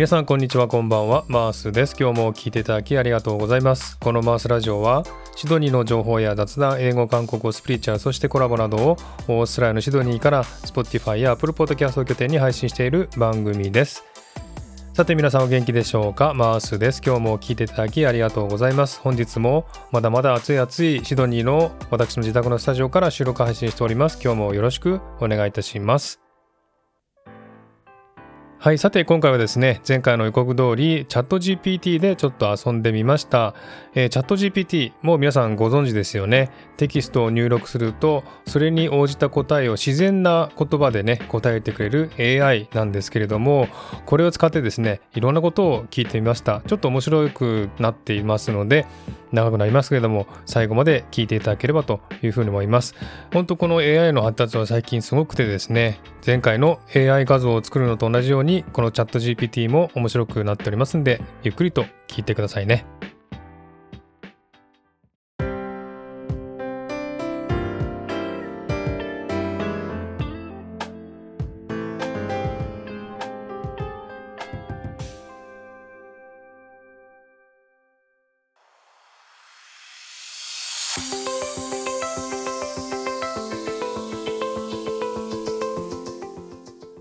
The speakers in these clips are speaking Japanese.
皆さんこんにちはこんばんは。マースです。今日も聞いていただきありがとうございます。このマースラジオはシドニーの情報や雑談英語韓国語スピリチュアルそしてコラボなどをオーストラリアのシドニーから Spotify や Apple Podcast を拠点に配信している番組です。さて皆さんお元気でしょうか？マースです。今日も聞いていただきありがとうございます。本日もまだまだ暑い暑いシドニーの私の自宅のスタジオから収録配信しております。今日もよろしくお願いいたします。はい、さて今回はですね、前回の予告通り、チャット GPT でちょっと遊んでみました。えー、チャット GPT、も皆さんご存知ですよね。テキストを入力すると、それに応じた答えを自然な言葉でね、答えてくれる AI なんですけれども、これを使ってですね、いろんなことを聞いてみました。ちょっと面白くなっていますので、長くなりますけれども、最後まで聞いていただければというふうに思います。本当この AI の発達は最近すごくてですね、前回の AI 画像を作るのと同じように、このチャット GPT も面白くなっておりますんで、ゆっくりと聞いてくださいね。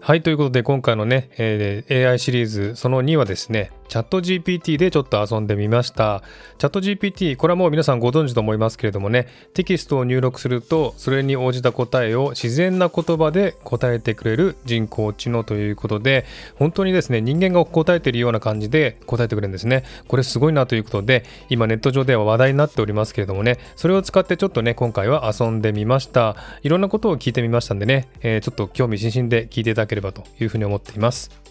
はい、ということで今回のね、えー、AI シリーズその2はですね、チャット GPT でちょっと遊んでみました。チャット GPT、これはもう皆さんご存知と思いますけれどもね、テキストを入力すると、それに応じた答えを自然な言葉で答えてくれる人工知能ということで、本当にですね、人間が答えているような感じで答えてくれるんですね。これすごいなということで、今ネット上では話題になっておりますけれどもね、それを使ってちょっとね、今回は遊んでみました。いろんなことを聞いてみましたんでね、えー、ちょっと興味津々で聞いていただければというふうに思っています。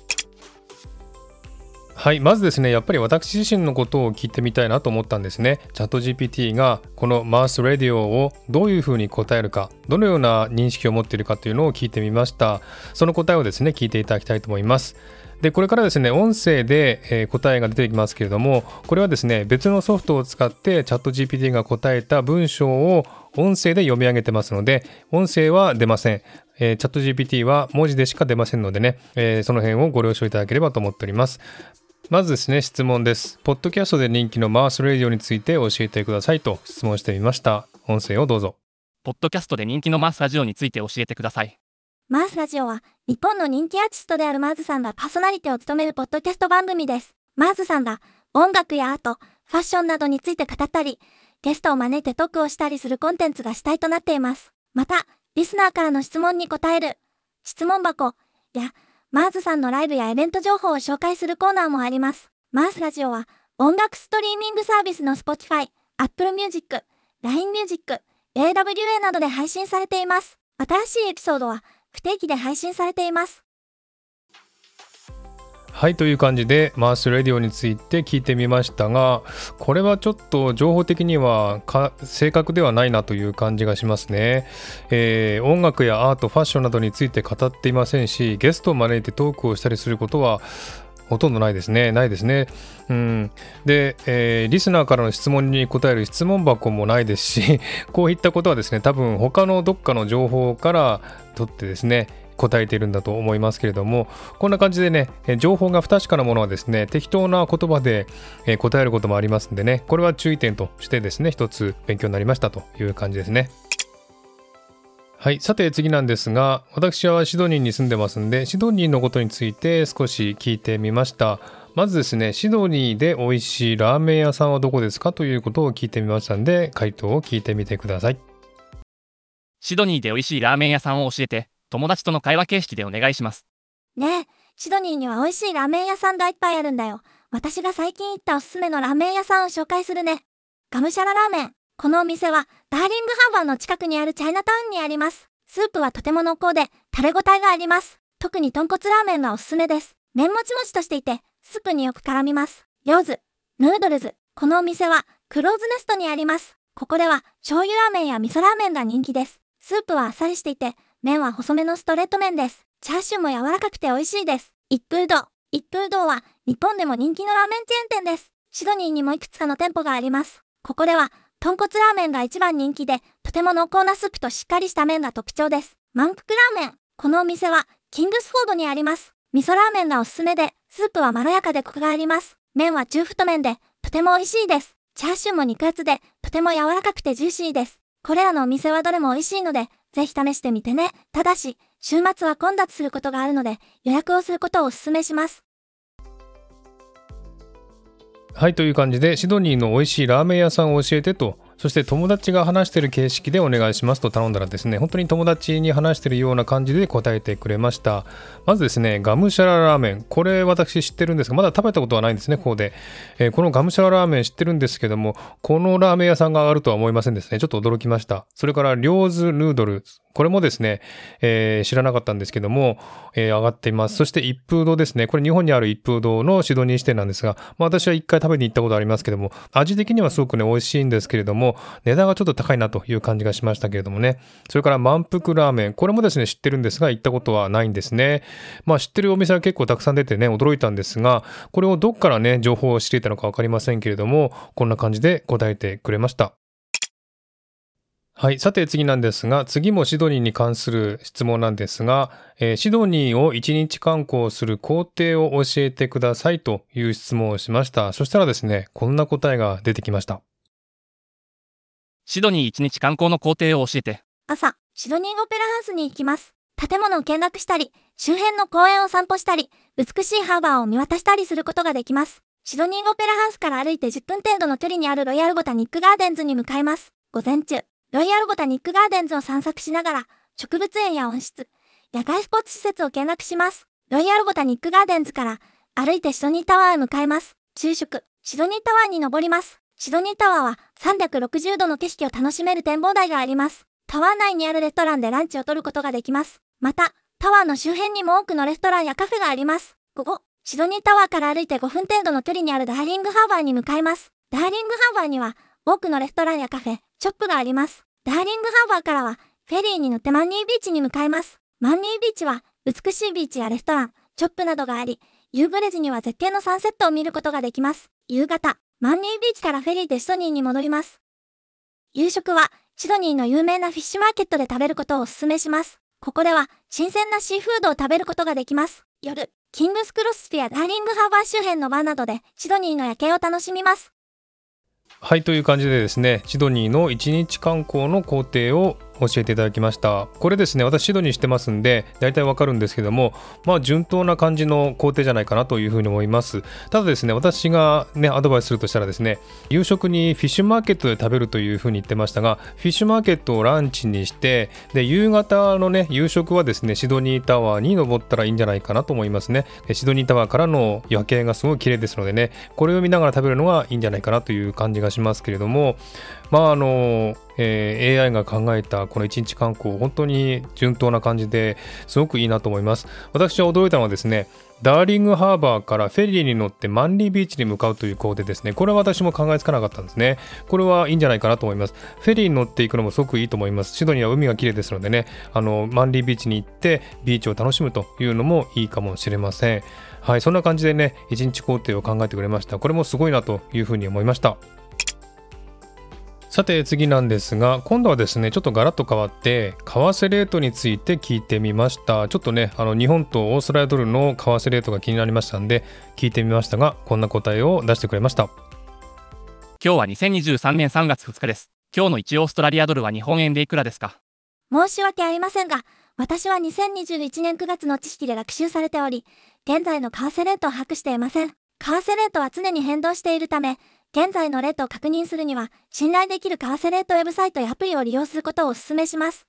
はいまずですねやっぱり私自身のことを聞いてみたいなと思ったんですね。チャット GPT がこのマース・レディオをどういうふうに答えるかどのような認識を持っているかというのを聞いてみました。その答えをですね聞いていただきたいと思います。でこれからですね音声で、え、答えが出てきますけれどもこれはですね別のソフトを使ってチャット GPT が答えた文章を音声で読み上げてますので音声は出ません。えー、チャット GPT は文字でしか出ませんのでね、えー、その辺をご了承いただければと思っております。まずですね、質問です。ポッドキャストで人気のマースレディオについて教えてくださいと質問してみました。音声をどうぞ。ポッドキャストで人気のマースラジオについて教えてください。マースラジオは、日本の人気アーティストであるマーズさんがパーソナリティを務めるポッドキャスト番組です。マーズさんが音楽やアート、ファッションなどについて語ったり、ゲストを招いてトークをしたりするコンテンツが主体となっています。また、リスナーからの質問に答える、質問箱や、マーズさんのライブやイベント情報を紹介するコーナーもあります。マーズラジオは音楽ストリーミングサービスの Spotify、Apple Music、LINE Music、AWA などで配信されています。新しいエピソードは不定期で配信されています。はいという感じでマースレディオについて聞いてみましたがこれはちょっと情報的には正確ではないなという感じがしますね、えー、音楽やアートファッションなどについて語っていませんしゲストを招いてトークをしたりすることはほとんどないですね。ないですね。うん。で、えー、リスナーからの質問に答える質問箱もないですし、こういったことはですね、多分他のどっかの情報から取ってですね、答えているんだと思いますけれども、こんな感じでね、情報が不確かなものはですね、適当な言葉で答えることもありますんでね、これは注意点としてですね、一つ勉強になりましたという感じですね。はい。さて次なんですが、私はシドニーに住んでますんで、シドニーのことについて少し聞いてみました。まずですね、シドニーで美味しいラーメン屋さんはどこですかということを聞いてみましたんで、回答を聞いてみてください。シドニーで美味しいラーメン屋さんを教えて、友達との会話形式でお願いします。ねえ、シドニーには美味しいラーメン屋さんがいっぱいあるんだよ。私が最近行ったおすすめのラーメン屋さんを紹介するね。ガムシャララーメン。このお店は、ダーリングハーバーの近くにあるチャイナタウンにあります。スープはとても濃厚で、食べ応えがあります。特に豚骨ラーメンがおすすめです。麺もちもちとしていて、スープによく絡みます。餃子、ヌードルズ。このお店は、クローズネストにあります。ここでは、醤油ラーメンや味噌ラーメンが人気です。スープはあっさりしていて、麺は細めのストレート麺です。チャーシューも柔らかくて美味しいです。一風堂。一風堂は、日本でも人気のラーメンチェーン店です。シドニーにもいくつかの店舗があります。ここでは、豚骨ラーメンが一番人気で、とても濃厚なスープとしっかりした麺が特徴です。満腹ラーメン。このお店は、キングスフォードにあります。味噌ラーメンがおすすめで、スープはまろやかでコクがあります。麺は中太麺で、とても美味しいです。チャーシューも肉厚で、とても柔らかくてジューシーです。これらのお店はどれも美味しいので、ぜひ試してみてね。ただし、週末は混雑することがあるので、予約をすることをお勧めします。はい、という感じで、シドニーの美味しいラーメン屋さんを教えてとそして友達が話してる形式でお願いしますと頼んだらですね、本当に友達に話してるような感じで答えてくれました。まずですね、ガムシャララーメン。これ私知ってるんですが、まだ食べたことはないんですね、ここで。えー、このガムシャララーメン知ってるんですけども、このラーメン屋さんがあるとは思いませんですね。ちょっと驚きました。それから、リョーズヌードル。これもですね、えー、知らなかったんですけども、えー、上がっています。そして一風堂ですね。これ日本にある一風堂のシドニー支店なんですが、まあ、私は一回食べに行ったことありますけども、味的にはすごくね、美味しいんですけれども、値段がちょっと高いなという感じがしましたけれどもね。それから満腹ラーメン。これもですね、知ってるんですが、行ったことはないんですね。まあ知ってるお店は結構たくさん出てね、驚いたんですが、これをどっからね、情報を知っていたのかわかりませんけれども、こんな感じで答えてくれました。はい。さて次なんですが、次もシドニーに関する質問なんですが、えー、シドニーを1日観光する工程を教えてくださいという質問をしました。そしたらですね、こんな答えが出てきました。シドニー1日観光の工程を教えて。朝、シドニーオペラハウスに行きます。建物を見学したり、周辺の公園を散歩したり、美しいハーバーを見渡したりすることができます。シドニーオペラハウスから歩いて10分程度の距離にあるロイヤルボタニックガーデンズに向かいます。午前中、ロイヤルボタニックガーデンズを散策しながら、植物園や温室、野外スポーツ施設を見学します。ロイヤルボタニックガーデンズから歩いてシドニータワーへ向かいます。昼食、シドニータワーに登ります。シドニータワーは360度の景色を楽しめる展望台があります。タワー内にあるレストランでランチを取ることができます。また、タワーの周辺にも多くのレストランやカフェがあります。午後、シドニータワーから歩いて5分程度の距離にあるダーリングハーバーに向かいます。ダーリングハーバーには多くのレストランやカフェ、ショップがあります。ダーリングハーバーからは、フェリーに乗ってマンリービーチに向かいます。マンリービーチは、美しいビーチやレストラン、ショップなどがあり、夕暮れ時には絶景のサンセットを見ることができます。夕方、マンリービーチからフェリーでシドニーに戻ります。夕食は、シドニーの有名なフィッシュマーケットで食べることをお勧めします。ここでは、新鮮なシーフードを食べることができます。夜、キングスクロスティアダーリングハーバー周辺のバーなどで、シドニーの夜景を楽しみます。はいという感じでですねシドニーの1日観光の工程を教えていただきました。これですね私シドニーしてますんで大体わかるんですけどもまあ順当な感じの工程じゃないかなというふうに思います。ただですね私がねアドバイスするとしたらですね夕食にフィッシュマーケットで食べるというふうに言ってましたがフィッシュマーケットをランチにしてで夕方のね夕食はですねシドニータワーに登ったらいいんじゃないかなと思いますね。シドニータワーからの夜景がすごい綺麗ですのでねこれを見ながら食べるのがいいんじゃないかなという感じがしますけれどもまああのえー、AI が考えたこの1日観光本当に順当な感じですごくいいなと思います私は驚いたのはですねダーリングハーバーからフェリーに乗ってマンリービーチに向かうという工程ですね。これは私も考えつかなかったんですね。これはいいんじゃないかなと思います。フェリーに乗っていくのもすごくいいと思います。シドニーは海が綺麗ですのでね、あの、マンリービーチに行ってビーチを楽しむというのもいいかもしれません。はい、そんな感じでね、1日工程を考えてくれました。これもすごいなというふうに思いました。さて次なんですが今度はですねちょっとガラッと変わって為替レートについて聞いてみました。ちょっとねあの日本とオーストラリアドルの為替レートが気になりましたんで聞いてみましたがこんな答えを出してくれました。今日は2023年3月2日です。今日の1オーストラリアドルは日本円でいくらですか？申し訳ありませんが私は2021年9月の知識で学習されており現在の為替レートを把握していません。為替レートは常に変動しているため現在のレートを確認するには、信頼できる為替レートウェブサイトやアプリを利用することをお勧めします。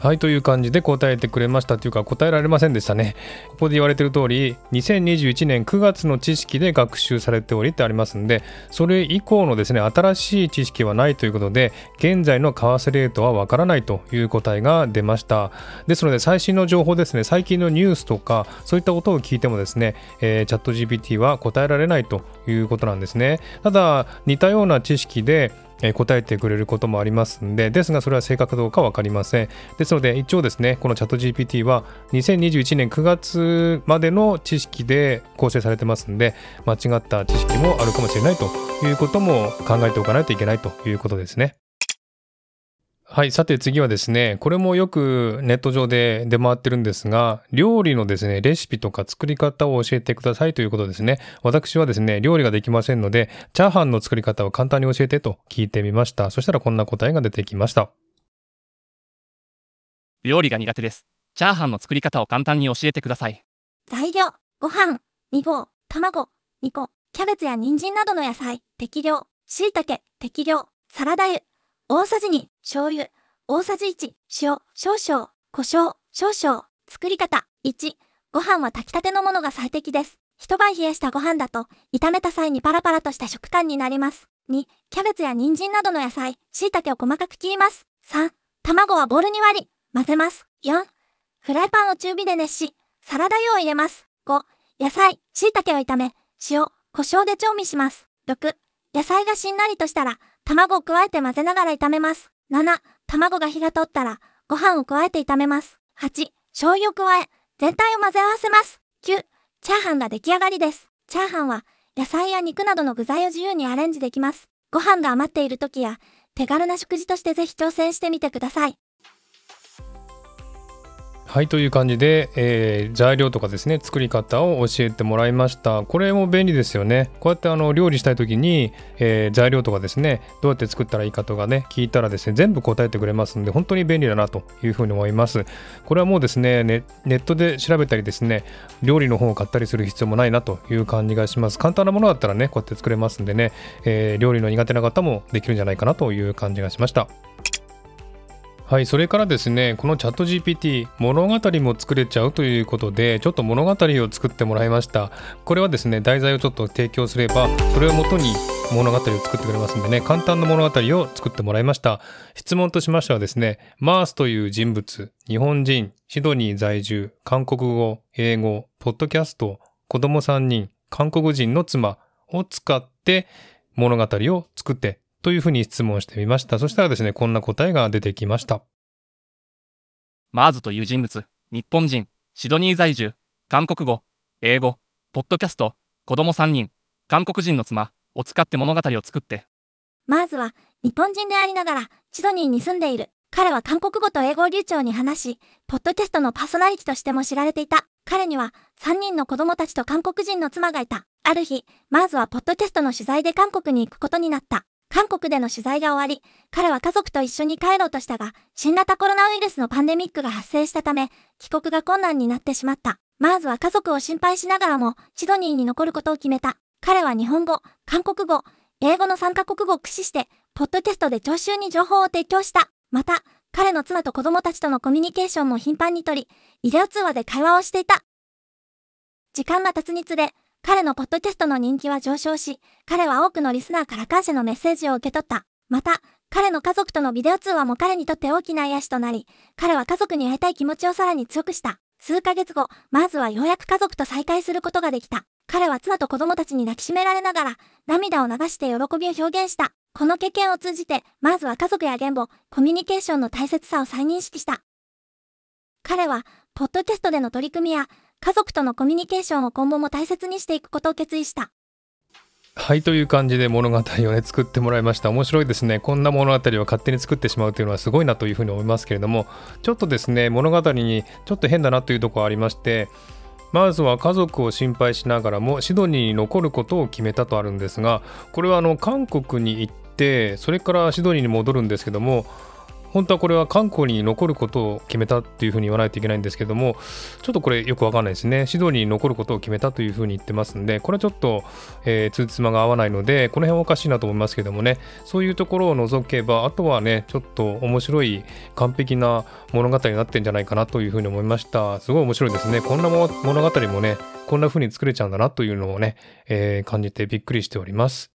はいという感じで答えてくれましたというか答えられませんでしたね。ここで言われてる通り2021年9月の知識で学習されておりってありますんでそれ以降のですね新しい知識はないということで現在の為替レートはわからないという答えが出ました。ですので最新の情報ですね最近のニュースとかそういったことを聞いてもですね、えー、チャット GPT は答えられないということなんですね。ただ似たような知識で答えてくれることもありますんで、ですがそれは正確どうか分かりません。ですので、一応ですね、このチャット GPT は2021年9月までの知識で構成されてますんで、間違った知識もあるかもしれないということも考えておかないといけないということですね。はい。さて次はですね、これもよくネット上で出回ってるんですが、料理のですね、レシピとか作り方を教えてくださいということですね。私はですね、料理ができませんので、チャーハンの作り方を簡単に教えてと聞いてみました。そしたらこんな答えが出てきました。料理が苦手です。チャーハンの作り方を簡単に教えてください。材料、ご飯、2合、卵、2個、キャベツや人参などの野菜、適量、椎茸、適量、サラダ油、大さじ2、醤油、大さじ1、塩、少々、胡椒、少々。作り方、1、ご飯は炊きたてのものが最適です。一晩冷やしたご飯だと、炒めた際にパラパラとした食感になります。2、キャベツや人参などの野菜、椎茸を細かく切ります。3、卵はボウルに割り、混ぜます。4、フライパンを中火で熱し、サラダ油を入れます。5、野菜、椎茸を炒め、塩、胡椒で調味します。6、野菜がしんなりとしたら、卵を加えて混ぜながら炒めます。7、卵が火が通ったら、ご飯を加えて炒めます。8、醤油を加え、全体を混ぜ合わせます。9、チャーハンが出来上がりです。チャーハンは、野菜や肉などの具材を自由にアレンジできます。ご飯が余っている時や、手軽な食事としてぜひ挑戦してみてください。はい、という感じで、えー材料とかですね、作り方を教えてもらいました。これも便利ですよね。こうやってあの料理したい時に、えー材料とかですね、どうやって作ったらいいかとかね、聞いたらですね、全部答えてくれますんで、本当に便利だなというふうに思います。これはもうですね、ネネットで調べたりですね、料理の本を買ったりする必要もないなという感じがします。簡単なものだったらね、こうやって作れますんでね、えー料理の苦手な方もできるんじゃないかなという感じがしました。はい、それからですね、このチャット GPT、物語も作れちゃうということで、ちょっと物語を作ってもらいました。これはですね、題材をちょっと提供すれば、それをもとに物語を作ってくれますんでね、簡単な物語を作ってもらいました。質問としましてはですね、マースという人物、日本人、シドニー在住、韓国語、英語、ポッドキャスト、子供3人、韓国人の妻を使って物語を作ってというふうに質問してみました。そしたらですね、こんな答えが出てきました。マーズという人物、日本人、シドニー在住、韓国語、英語、ポッドキャスト、子供3人、韓国人の妻を使って物語を作って、まずは、日本人でありながら、シドニーに住んでいる。彼は韓国語と英語を流暢に話し、ポッドキャストのパーソナリティとしても知られていた。彼には、3人の子供たちと韓国人の妻がいた。ある日、マーズはポッドキャストの取材で韓国に行くことになった。韓国での取材が終わり、彼は家族と一緒に帰ろうとしたが、新型コロナウイルスのパンデミックが発生したため、帰国が困難になってしまった。マーズは家族を心配しながらも、シドニーに残ることを決めた。彼は日本語、韓国語、英語の3カ国語を駆使して、ポッドキャストで聴衆に情報を提供した。また、彼の妻と子供たちとのコミュニケーションも頻繁に取り、ビデオ通話で会話をしていた。時間が経つにつれ、彼のポッドキャストの人気は上昇し、彼は多くのリスナーから感謝のメッセージを受け取った。また、彼の家族とのビデオ通話も彼にとって大きな癒しとなり、彼は家族に会いたい気持ちをさらに強くした。数ヶ月後、まずはようやく家族と再会することができた。彼は妻と子供たちに抱きしめられながら、涙を流して喜びを表現した。この経験を通じて、まずは家族や言語、コミュニケーションの大切さを再認識した。彼は、ポッドキャストでの取り組みや、家族とのコミュニケーションを今後も大切にしていくことを決意した。はいという感じで物語をね作ってもらいました面白いですねこんな物語を勝手に作ってしまうというのはすごいなというふうに思いますけれどもちょっとですね物語にちょっと変だなというところありましてまずは家族を心配しながらもシドニーに残ることを決めたとあるんですがこれはあの韓国に行ってそれからシドニーに戻るんですけども本当はこれは韓国に残ることを決めたっていうふうに言わないといけないんですけどもちょっとこれよくわかんないですね。シドニーに残ることを決めたというふうに言ってますんでこれはちょっと、えー、つつまが合わないのでこの辺はおかしいなと思いますけどもね。そういうところを除けばあとはねちょっと面白い完璧な物語になってんじゃないかなというふうに思いました。すごい面白いですね。こんな物語もねこんな風に作れちゃうんだなというのをね、えー感じてびっくりしております。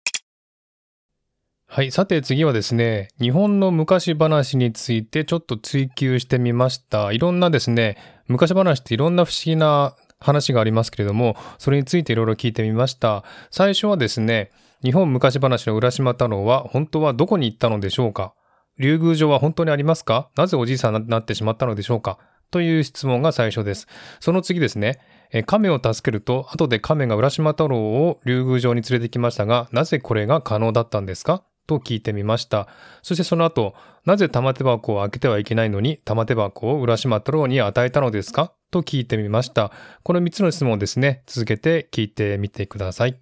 はい。さて次はですね、日本の昔話についてちょっと追求してみました。いろんなですね、昔話っていろんな不思議な話がありますけれども、それについていろいろ聞いてみました。最初はですね、日本昔話の浦島太郎は本当はどこに行ったのでしょうか？竜宮城は本当にありますか？なぜおじいさんになってしまったのでしょうか？という質問が最初です。その次ですね、え亀を助けると、後で亀が浦島太郎を竜宮城に連れてきましたが、なぜこれが可能だったんですか？と聞いてみました。そしてその後、なぜ玉手箱を開けてはいけないのに玉手箱を浦島太郎に与えたのですか？と聞いてみました。この3つの質問をですね、続けて聞いてみてください。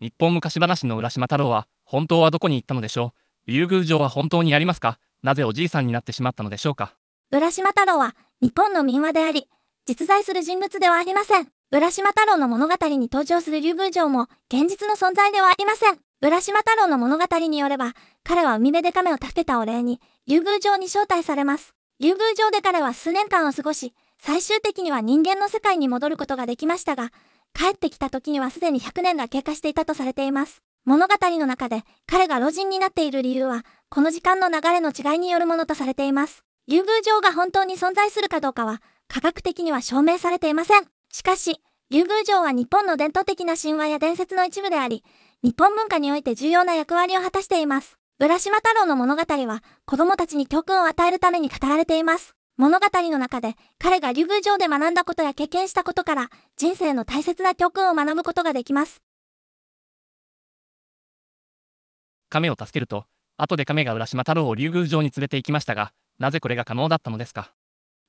日本昔話の浦島太郎は本当はどこに行ったのでしょう？竜宮城は本当にありますか？なぜおじいさんになってしまったのでしょうか？浦島太郎は日本の民話であり、実在する人物ではありません。浦島太郎の物語に登場する竜宮城も現実の存在ではありません。浦島太郎の物語によれば、彼は海辺で亀を助けたお礼に、竜宮城に招待されます。竜宮城で彼は数年間を過ごし、最終的には人間の世界に戻ることができましたが、帰ってきた時にはすでに100年が経過していたとされています。物語の中で彼が老人になっている理由は、この時間の流れの違いによるものとされています。竜宮城が本当に存在するかどうかは、科学的には証明されていません。しかし、竜宮城は日本の伝統的な神話や伝説の一部であり、日本文化において重要な役割を果たしています。浦島太郎の物語は、子供たちに教訓を与えるために語られています。物語の中で、彼が竜宮城で学んだことや経験したことから、人生の大切な教訓を学ぶことができます。亀を助けると、後で亀が浦島太郎を竜宮城に連れて行きましたが、なぜこれが可能だったのですか？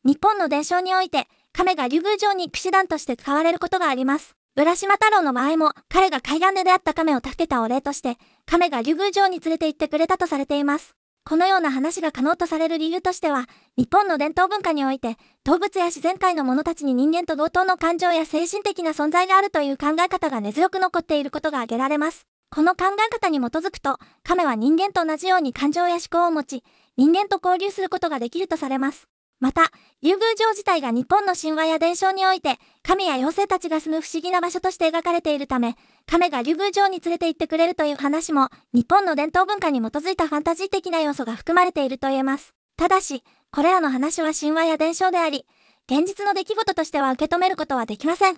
日本の伝承において、亀が竜宮城に騎士団として使われることがあります。浦島太郎の場合も、彼が海岸で出会った亀を助けたお礼として、亀が竜宮城に連れて行ってくれたとされています。このような話が可能とされる理由としては、日本の伝統文化において、動物や自然界の者たちに人間と同等の感情や精神的な存在があるという考え方が根強く残っていることが挙げられます。この考え方に基づくと、亀は人間と同じように感情や思考を持ち、人間と交流することができるとされます。また、竜宮城自体が日本の神話や伝承において、神や妖精たちが住む不思議な場所として描かれているため、亀が竜宮城に連れて行ってくれるという話も、日本の伝統文化に基づいたファンタジー的な要素が含まれていると言えます。ただし、これらの話は神話や伝承であり、現実の出来事としては受け止めることはできません。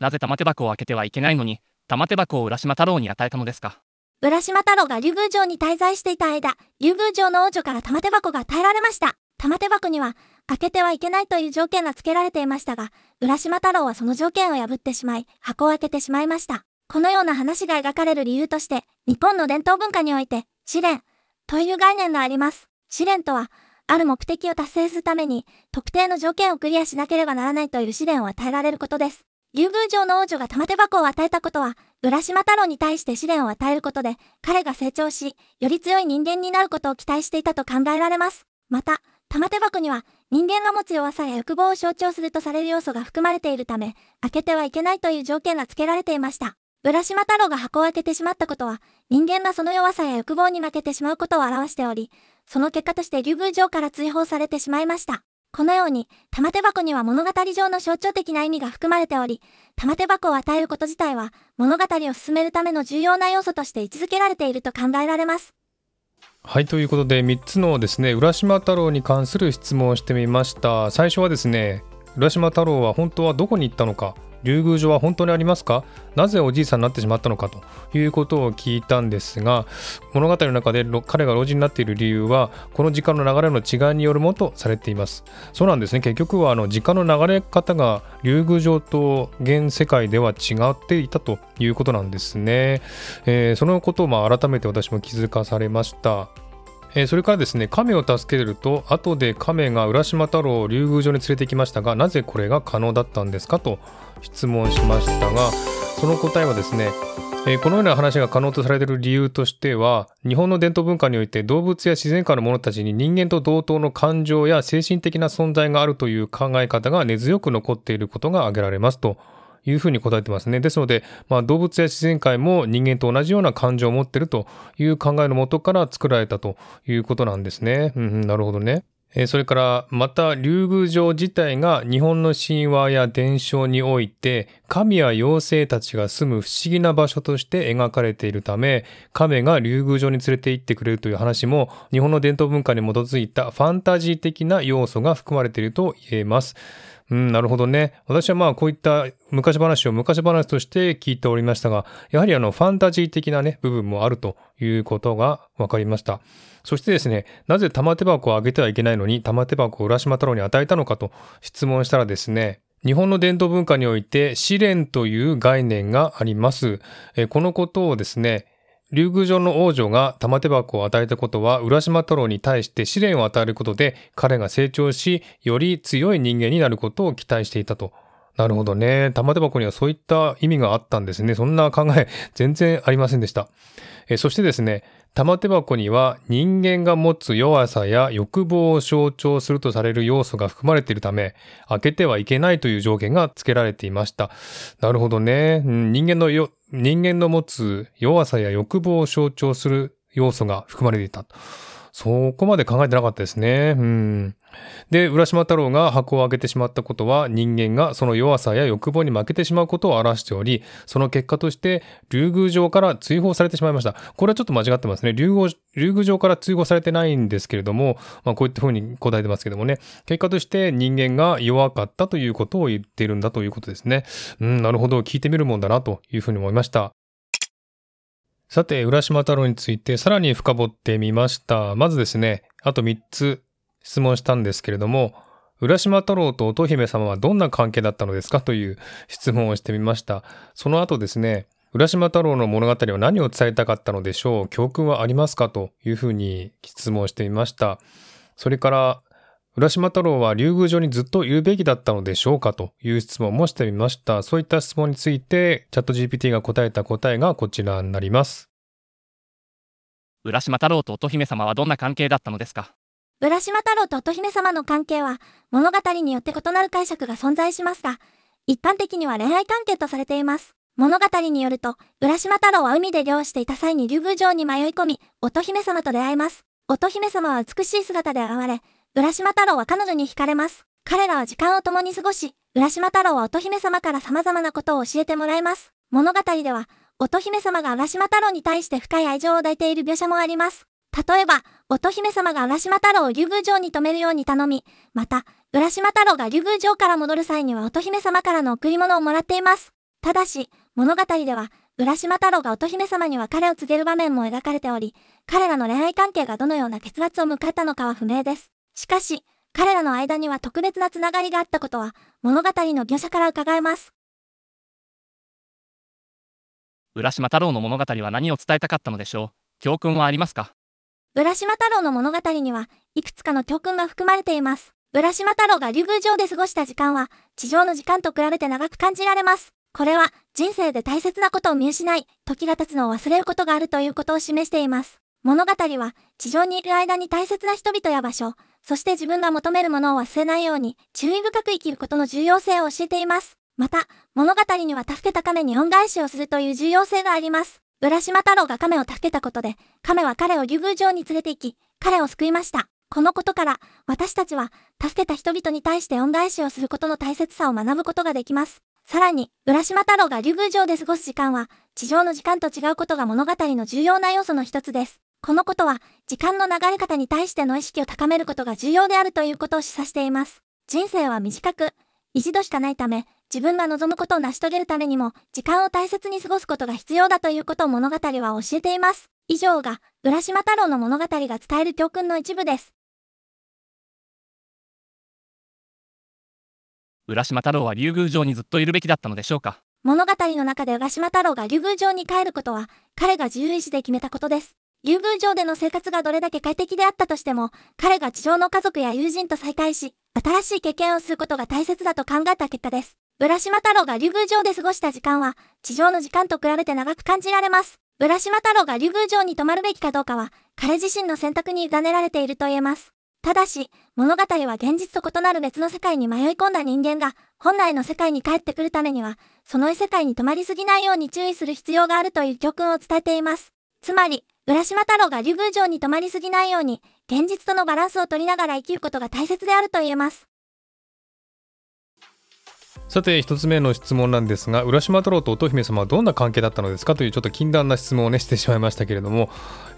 なぜ玉手箱を開けてはいけないのに、玉手箱を浦島太郎に与えたのですか？浦島太郎が竜宮城に滞在していた間、竜宮城の王女から玉手箱が与えられました。玉手箱には、開けてはいけないという条件が付けられていましたが、浦島太郎はその条件を破ってしまい、箱を開けてしまいました。このような話が描かれる理由として、日本の伝統文化において、試練という概念があります。試練とは、ある目的を達成するために、特定の条件をクリアしなければならないという試練を与えられることです。竜宮城の王女が玉手箱を与えたことは、浦島太郎に対して試練を与えることで、彼が成長し、より強い人間になることを期待していたと考えられます。また、玉手箱には人間が持つ弱さや欲望を象徴するとされる要素が含まれているため、開けてはいけないという条件が付けられていました。浦島太郎が箱を開けてしまったことは、人間がその弱さや欲望に負けてしまうことを表しており、その結果として竜宮城から追放されてしまいました。このように、玉手箱には物語上の象徴的な意味が含まれており、玉手箱を与えること自体は物語を進めるための重要な要素として位置づけられていると考えられます。はいということで3つのですね浦島太郎に関する質問をしてみました最初はですね浦島太郎は本当はどこに行ったのか竜宮城は本当にありますか？なぜおじいさんになってしまったのかということを聞いたんですが物語の中で彼が老人になっている理由はこの時間の流れの違いによるものとされています。そうなんですね。結局はあの時間の流れ方が竜宮城と現世界では違っていたということなんですね、えー、そのことをまあ改めて私も気づかされました。え、それからですね亀を助けると後で亀が浦島太郎を竜宮城に連れてきましたがなぜこれが可能だったんですかと質問しましたがその答えはですね、え、このような話が可能とされている理由としては日本の伝統文化において動物や自然界の者たちに人間と同等の感情や精神的な存在があるという考え方が根強く残っていることが挙げられますと。いうふうに答えてますね。ですので、まあ、動物や自然界も人間と同じような感情を持ってるという考えのもとから作られたということなんですね。うん、なるほどね。えそれからまた竜宮城自体が日本の神話や伝承において神や妖精たちが住む不思議な場所として描かれているため亀が竜宮城に連れて行ってくれるという話も日本の伝統文化に基づいたファンタジー的な要素が含まれていると言えます。うん、なるほどね。私はまあこういった昔話を昔話として聞いておりましたが、やはりあのファンタジー的なね、部分もあるということが分かりました。そしてですね、なぜ玉手箱をあげてはいけないのに玉手箱を浦島太郎に与えたのかと質問したらですね、日本の伝統文化において試練という概念があります。えこのことをですね、竜宮城の王女が玉手箱を与えたことは、浦島太郎に対して試練を与えることで、彼が成長し、より強い人間になることを期待していたと。なるほどね。玉手箱にはそういった意味があったんですね。そんな考え、全然ありませんでした。えそしてですね、玉手箱には人間が持つ弱さや欲望を象徴するとされる要素が含まれているため、開けてはいけないという条件が付けられていました。なるほどね。人間のよ、人間の持つ弱さや欲望を象徴する要素が含まれていた。そこまで考えてなかったですね。うん。で、浦島太郎が箱を開けてしまったことは人間がその弱さや欲望に負けてしまうことを表しており、その結果として竜宮城から追放されてしまいました。これはちょっと間違ってますね。竜宮城から追放されてないんですけれども、まあこういった風に答えてますけどもね、結果として人間が弱かったということを言っているんだということですね。うん、なるほど。聞いてみるもんだなというふうに思いました。さて、浦島太郎についてさらに深掘ってみました。まずですね、あと3つ質問したんですけれども、浦島太郎と乙姫様はどんな関係だったのですか？という質問をしてみました。その後ですね、浦島太郎の物語は何を伝えたかったのでしょう？教訓はありますか？というふうに質問してみました。それから、浦島太郎は竜宮城にずっといるべきだったのでしょうかという質問もしてみました。そういった質問について、チャット GPT が答えた答えがこちらになります。浦島太郎と乙姫様はどんな関係だったのですか？浦島太郎と乙姫様の関係は物語によって異なる解釈が存在しますが、一般的には恋愛関係とされています。物語によると、浦島太郎は海で漁をしていた際に竜宮城に迷い込み、乙姫様と出会います。乙姫様は美しい姿で現れ、浦島太郎は彼女に惹かれます。彼らは時間を共に過ごし、浦島太郎は乙姫様から様々なことを教えてもらいます。物語では、乙姫様が浦島太郎に対して深い愛情を抱いている描写もあります。例えば、乙姫様が浦島太郎を竜宮城に泊めるように頼み、また、浦島太郎が竜宮城から戻る際には乙姫様からの贈り物をもらっています。ただし、物語では、浦島太郎が乙姫様に別れを告げる場面も描かれており、彼らの恋愛関係がどのような結末を迎えたのかは不明です。しかし、彼らの間には特別なつながりがあったことは物語の描写から伺えます。浦島太郎の物語は何を伝えたかったのでしょう？教訓はありますか？浦島太郎の物語にはいくつかの教訓が含まれています。浦島太郎が竜宮城で過ごした時間は地上の時間と比べて長く感じられます。これは人生で大切なことを見失い、時が経つのを忘れることがあるということを示しています。物語は地上にいる間に大切な人々や場所、そして自分が求めるものを忘れないように注意深く生きることの重要性を教えています。また、物語には助けた亀に恩返しをするという重要性があります。浦島太郎が亀を助けたことで、亀は彼を竜宮城に連れて行き、彼を救いました。このことから、私たちは、助けた人々に対して恩返しをすることの大切さを学ぶことができます。さらに、浦島太郎が竜宮城で過ごす時間は、地上の時間と違うことが物語の重要な要素の一つです。このことは、時間の流れ方に対しての意識を高めることが重要であるということを示唆しています。人生は短く、一度しかないため、自分が望むことを成し遂げるためにも、時間を大切に過ごすことが必要だということを物語は教えています。以上が、浦島太郎の物語が伝える教訓の一部です。浦島太郎は竜宮城にずっといるべきだったのでしょうか物語の中で浦島太郎が竜宮城に帰ることは、彼が自由意志で決めたことです。竜宮城での生活がどれだけ快適であったとしても、彼が地上の家族や友人と再会し、新しい経験をすることが大切だと考えた結果です。浦島太郎が竜宮城で過ごした時間は、地上の時間と比べて長く感じられます。浦島太郎が竜宮城に泊まるべきかどうかは、彼自身の選択に委ねられていると言えます。ただし、物語は現実と異なる別の世界に迷い込んだ人間が、本来の世界に帰ってくるためには、その異世界に泊まりすぎないように注意する必要があるという教訓を伝えています。つまり、浦島太郎が竜宮城に泊まりすぎないように、現実とのバランスを取りながら生きることが大切であると言えます。さて一つ目の質問なんですが浦島太郎と乙姫様はどんな関係だったのですかというちょっと禁断な質問をねしてしまいましたけれども、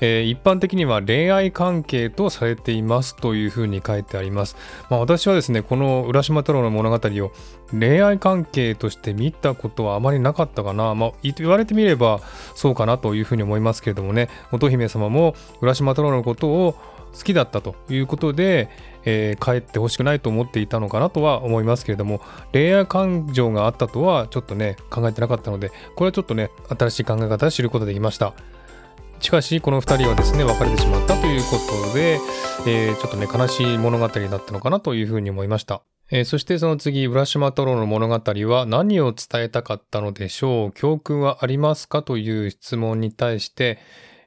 えー、一般的には恋愛関係とされていますというふうに書いてあります、まあ、私はですねこの浦島太郎の物語を恋愛関係として見たことはあまりなかったかな、まあ、言われてみればそうかなというふうに思いますけれどもね乙姫様も浦島太郎のことを好きだったということで、えー、帰ってほしくないと思っていたのかなとは思いますけれども恋愛感情があったとはちょっとね考えてなかったのでこれはちょっとね新しい考え方を知ることができました。しかしこの2人はですね別れてしまったということで、えー、ちょっとね悲しい物語になったのかなというふうに思いました。えー、そしてその次、浦島太郎の物語は何を伝えたかったのでしょう？教訓はありますか？という質問に対して、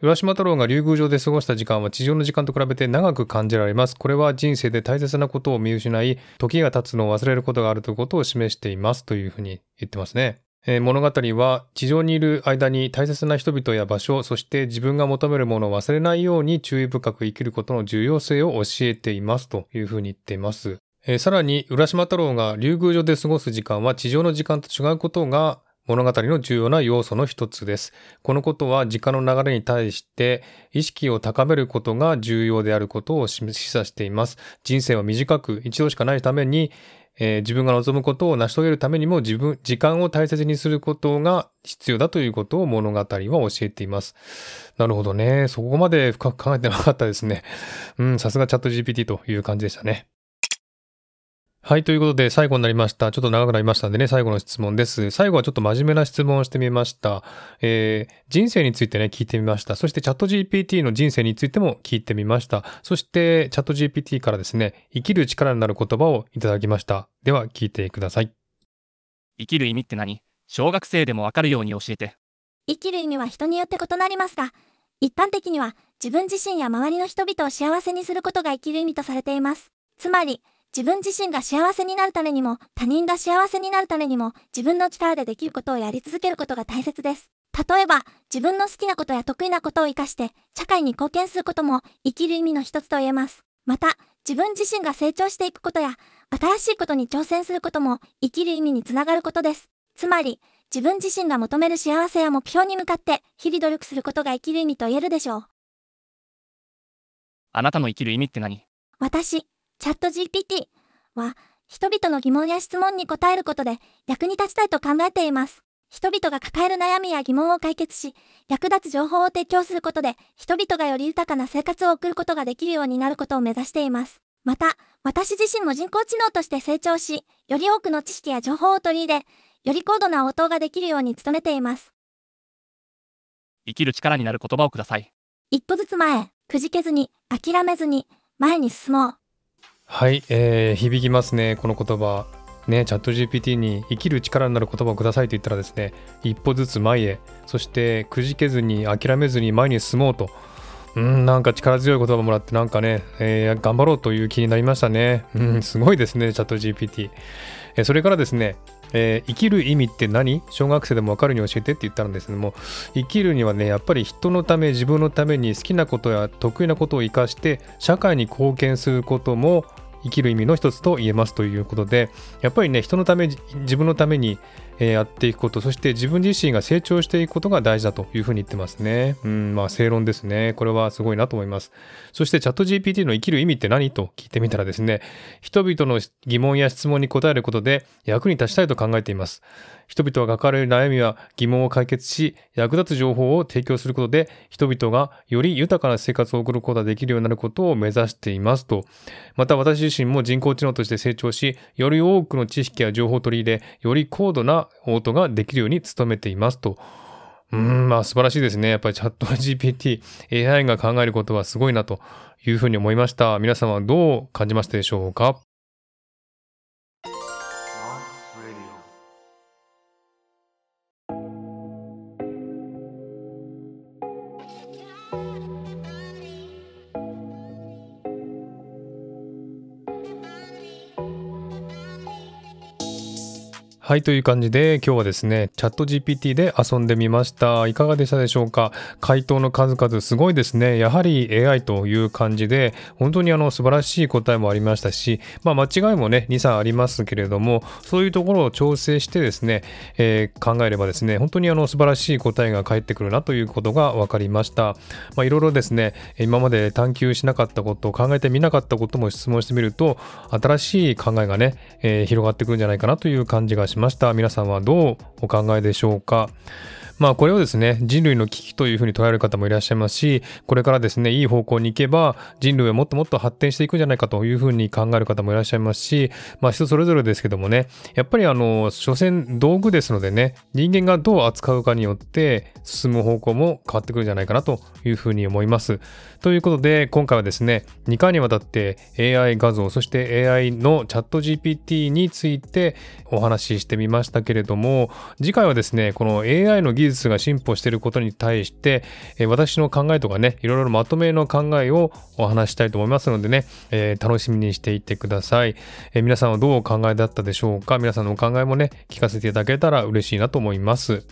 浦島太郎が竜宮城で過ごした時間は地上の時間と比べて長く感じられます。これは人生で大切なことを見失い、時が経つのを忘れることがあるということを示していますというふうに言ってますね。えー、物語は地上にいる間に大切な人々や場所、そして自分が求めるものを忘れないように注意深く生きることの重要性を教えていますというふうに言っています。えー、さらに、浦島太郎が竜宮城で過ごす時間は地上の時間と違うことが物語の重要な要素の一つです。このことは時間の流れに対して意識を高めることが重要であることを示唆しています。人生は短く一度しかないために、えー、自分が望むことを成し遂げるためにも自分、時間を大切にすることが必要だということを物語は教えています。なるほどね。そこまで深く考えてなかったですね。うん、さすがチャット GPT という感じでしたね。はい。ということで、最後になりました。ちょっと長くなりましたんでね、最後の質問です。最後はちょっと真面目な質問をしてみました。えー、人生についてね、聞いてみました。そして、チャット GPT の人生についても聞いてみました。そして、チャット GPT からですね、生きる力になる言葉をいただきました。では、聞いてください。生きる意味って何？小学生でもわかるように教えて。生きる意味は人によって異なりますが、一般的には自分自身や周りの人々を幸せにすることが生きる意味とされています。つまり、自分自身が幸せになるためにも、他人が幸せになるためにも、自分の力でできることをやり続けることが大切です。例えば、自分の好きなことや得意なことを活かして、社会に貢献することも生きる意味の一つと言えます。また、自分自身が成長していくことや、新しいことに挑戦することも生きる意味につながることです。つまり、自分自身が求める幸せや目標に向かって日々努力することが生きる意味と言えるでしょう。あなたの生きる意味って何？私、チャット GPT は、人々の疑問や質問に答えることで役に立ちたいと考えています。人々が抱える悩みや疑問を解決し、役立つ情報を提供することで、人々がより豊かな生活を送ることができるようになることを目指しています。また、私自身も人工知能として成長し、より多くの知識や情報を取り入れ、より高度な応答ができるように努めています。生きる力になる言葉をください。一歩ずつ前、くじけずに、諦めずに、前に進もう。はい、えー、響きますね、この言葉。ね、チャット GPT に生きる力になる言葉をくださいと言ったらですね、一歩ずつ前へ、そしてくじけずに諦めずに前に進もうと。うん、なんか力強い言葉もらって、なんかね、えー、頑張ろうという気になりましたね。うん、すごいですね、チャット GPT。えー、それからですね、えー、生きる意味って何？小学生でも分かるように教えてって言ったんですけども生きるにはねやっぱり人のため自分のために好きなことや得意なことを生かして社会に貢献することも生きる意味の一つと言えますということでやっぱりね人のため自分のためにやっていくことそして自分自身が成長していくことが大事だというふうに言ってますね。うんまあ正論ですね。これはすごいなと思います。そしてチャット GPT の生きる意味って何と聞いてみたらですね人々の疑問や質問に答えることで役に立ちたいと考えています。人々が抱える悩みや疑問を解決し、役立つ情報を提供することで、人々がより豊かな生活を送ることができるようになることを目指していますと。また私自身も人工知能として成長し、より多くの知識や情報を取り入れ、より高度な応答ができるように努めていますと。うん、まあ素晴らしいですね。やっぱりチャット GPT、AI が考えることはすごいなというふうに思いました。皆さんはどう感じましたでしょうか？はい、という感じで今日はですね、チャット GPT で遊んでみました。いかがでしたでしょうか？回答の数々すごいですね。やはり AI という感じで、本当にあの素晴らしい答えもありましたし、まあ間違いもね、2、3ありますけれども、そういうところを調整してですね、えー、考えればですね、本当にあの素晴らしい答えが返ってくるなということが分かりました。いろいろですね、今まで探求しなかったこと、考えてみなかったことも質問してみると、新しい考えがね、えー、広がってくるんじゃないかなという感じがします。ました。皆さんはどうお考えでしょうか？まあこれをですね、人類の危機というふうに捉える方もいらっしゃいますし、これからですね、いい方向に行けば人類はもっともっと発展していくんじゃないかというふうに考える方もいらっしゃいますし、まあ人それぞれですけどもね、やっぱりあの、所詮道具ですのでね、人間がどう扱うかによって進む方向も変わってくるんじゃないかなというふうに思います。ということで、今回はですね、2回にわたって AI 画像、そして AI のチャット GPT についてお話ししてみましたけれども、次回はですね、この AI の技術が進歩していることに対して、え私の考えとかね、いろいろまとめの考えをお話したいと思いますのでね、えー、楽しみにしていてください、えー、皆さんはどうお考えだったでしょうか？皆さんのお考えもね、聞かせていただけたら嬉しいなと思います。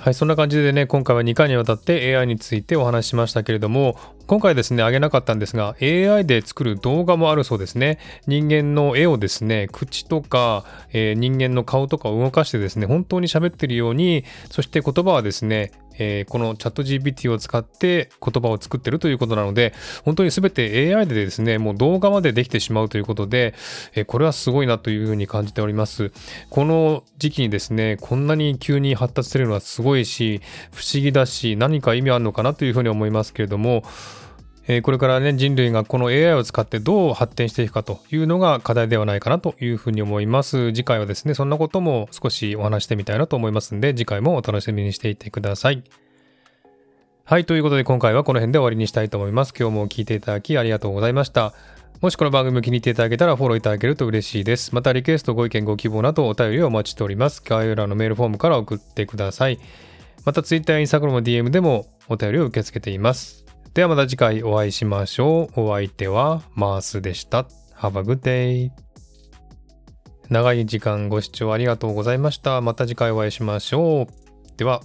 はい、そんな感じでね、今回は2回にわたって AI についてお話ししましたけれども、今回ですね、あげなかったんですが、AI で作る動画もあるそうですね。人間の絵をですね、口とか、えー、人間の顔とかを動かしてですね、本当に喋ってるように、そして言葉はですね、えー、このチャット GPT を使って言葉を作ってるということなので、本当に全て AI でですね、もう動画までできてしまうということで、えー、これはすごいなというふうに感じております。この時期にですね、こんなに急に発達するのはすごいし、不思議だし、何か意味あるのかなというふうに思いますけれども、えこれからね人類がこの AI を使ってどう発展していくかというのが課題ではないかなというふうに思います。次回はですね、そんなことも少しお話してみたいなと思いますんで、次回もお楽しみにしていてください。はい、ということで今回はこの辺で終わりにしたいと思います。今日も聞いていただきありがとうございました。もしこの番組を気に入っていただけたらフォローいただけると嬉しいです。またリクエスト、ご意見、ご希望などお便りをお待ちしております。概要欄のメールフォームから送ってください。また Twitter や Instagram の DM でもお便りを受け付けています。ではまた次回お会いしましょう。お相手はマースでした。Have a good day. 長い時間ご視聴ありがとうございました。また次回お会いしましょう。では。